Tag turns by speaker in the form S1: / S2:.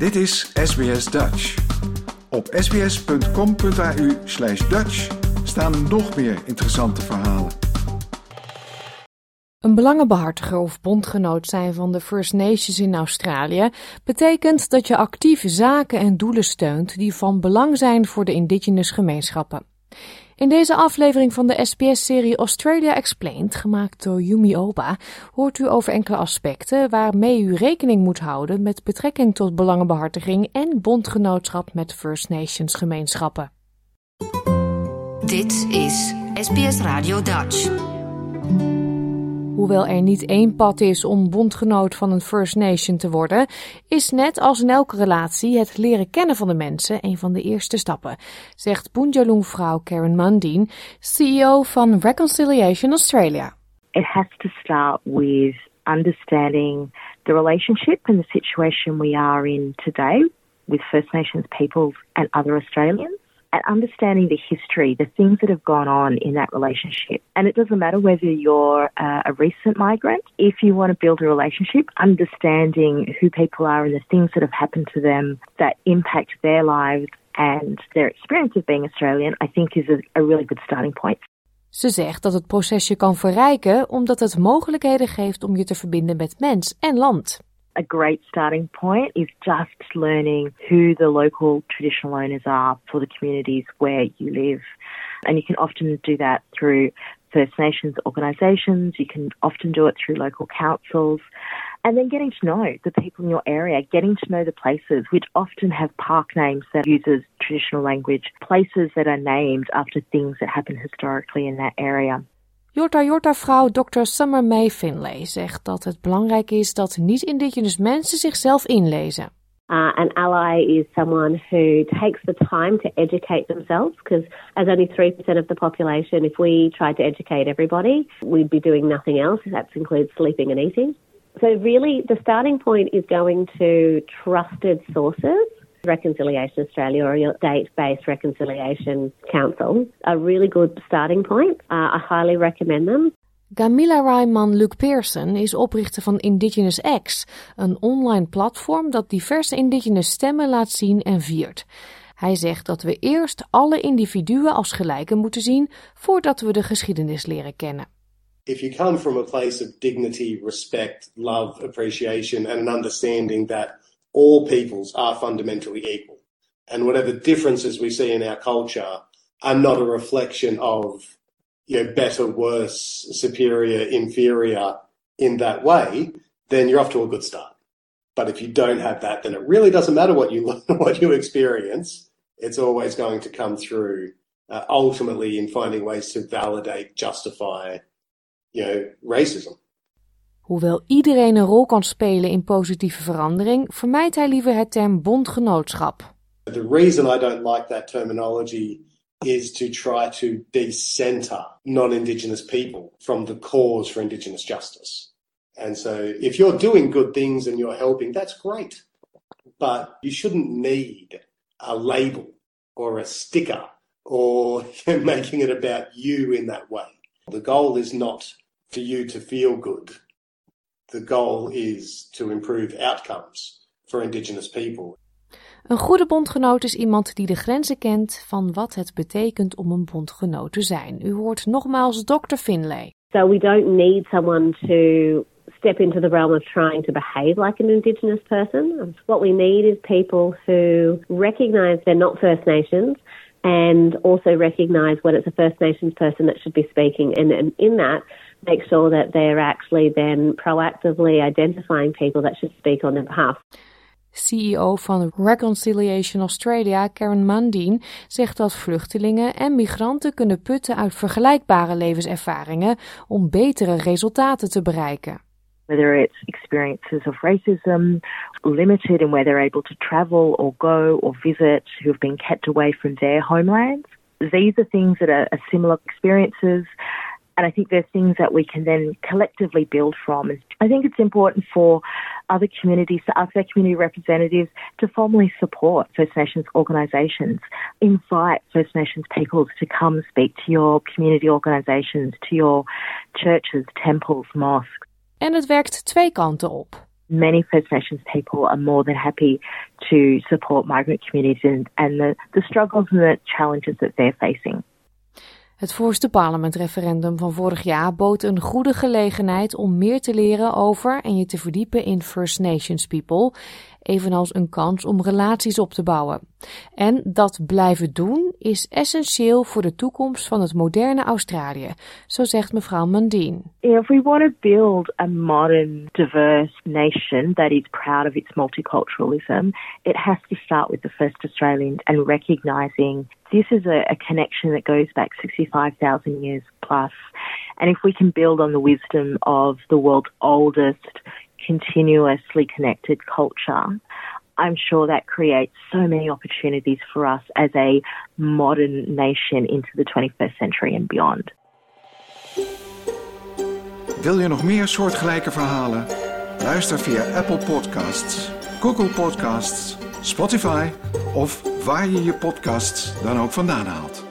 S1: Dit is SBS Dutch. Op sbs.com.au slash Dutch staan nog meer interessante verhalen.
S2: Een belangenbehartiger of bondgenoot zijn van de First Nations in Australië betekent dat je actief zaken en doelen steunt die van belang zijn voor de indigenous gemeenschappen. In deze aflevering van de SBS-serie Australia Explained, gemaakt door Yumi Oba, hoort u over enkele aspecten waarmee u rekening moet houden met betrekking tot belangenbehartiging en bondgenootschap met First Nations gemeenschappen.
S3: Dit is SBS Radio Dutch.
S2: Hoewel er niet één pad is om bondgenoot van een First Nation te worden, is net als in elke relatie het leren kennen van de mensen een van de eerste stappen, zegt Boonjalung-vrouw Karen Mundine, CEO van Reconciliation Australia.
S4: It has to start with understanding the relationship and the situation we are in today with First Nations peoples and other Australians. And understanding the history, the things that have gone on in that relationship. And it doesn't matter whether you're uh, a recent migrant, if you want to build a relationship, understanding who people are and the things that have happened to them that impact their lives and their experience of being Australian, I think is a, a really good starting point.
S2: Ze zegt dat het proces je kan verrijken omdat het mogelijkheden geeft om je te verbinden met mens en land.
S4: A great starting point is just learning who the local traditional owners are for the communities where you live. And you can often do that through First Nations organisations, you can often do it through local councils, and then getting to know the people in your area, getting to know the places, which often have park names that uses traditional language, places that are named after things that happened historically in that area.
S2: Jorta Jorta vrouw Dr. Summer May Finlay zegt dat het belangrijk is dat niet-indigenous mensen zichzelf inlezen.
S5: Uh, an ally is someone who takes the time to educate themselves because, as only 3% of the population, if we tried to educate everybody, we'd be doing nothing else. That includes sleeping and eating. So, really, the starting point is going to trusted sources Reconciliation Australia or your date-based reconciliation council a really good starting point. Uh, I highly recommend them.
S2: Gamila Raiman Luke Pearson is oprichter van Indigenous X, een online platform dat diverse indigenous stemmen laat zien en viert. Hij zegt dat we eerst alle individuen als gelijken moeten zien voordat we de geschiedenis leren kennen.
S6: If you come from a place of dignity, respect, love, appreciation and an understanding that all peoples are fundamentally equal. And whatever differences we see in our culture are not a reflection of you know, better, worse, superior, inferior in that way, then you're off to a good start. But if you don't have that, then it really doesn't matter what you learn, what you experience. It's always going to come through uh, ultimately in finding ways to validate, justify, you know, racism.
S2: Hoewel iedereen een rol kan spelen in positieve verandering, vermijdt hij liever het term bondgenootschap.
S6: The reason I don't like that terminology is to try to decenter non-Indigenous people from the cause for Indigenous justice. And so if you're doing good things and you're helping, that's great. But you shouldn't need a label or a sticker or making it about you in that way. The goal is not for you to feel good the goal is to improve outcomes for Indigenous people.
S2: Een goede bondgenoot is iemand die de grenzen kent van wat het betekent om een bondgenoot te zijn. U hoort nogmaals Dr. Finlay.
S5: So we don't need someone to step into the realm of trying to behave like an Indigenous person. What we need is people who recognize they're not First Nations and also recognize when it's a First Nations person that should be speaking. And, and in that, make sure that they're actually then proactively identifying people that should speak on their behalf.
S2: CEO van Reconciliation Australia, Karen Mundine, zegt dat vluchtelingen en migranten kunnen putten uit vergelijkbare levenservaringen om betere resultaten te bereiken.
S4: Whether it's experiences of racism, limited in where they're able to travel or go or visit, who have been kept away from their homelands. These are things that are similar experiences And I think there's things that we can then collectively build from. I think it's important for other communities, to ask their community representatives to formally support First Nations organisations. Invite First Nations peoples to come speak to your community organisations, to your churches, temples, mosques.
S2: En het werkt twee kanten op.
S4: Many First Nations people are more than happy to support migrant communities and, and the, the struggles and the challenges that they're facing.
S2: Het voorste parlementreferendum van vorig jaar bood een goede gelegenheid om meer te leren over en je te verdiepen in First Nations people, evenals een kans om relaties op te bouwen. En dat blijven doen is essentieel voor de toekomst van het moderne Australië, zo zegt mevrouw Mundine.
S4: If we want to build a modern, diverse nation that is proud of its multiculturalism, it has to start with the first Australians and recognizing this is a, connection that goes back 65,000 years plus. And if we can build on the wisdom of the world's oldest continuously connected culture, I'm sure that creates so many opportunities for us as a modern nation into the 21st century and beyond.
S1: Wil je nog meer soortgelijke verhalen? Luister via Apple Podcasts, Google Podcasts, Spotify of waar je je podcasts dan ook vandaan haalt.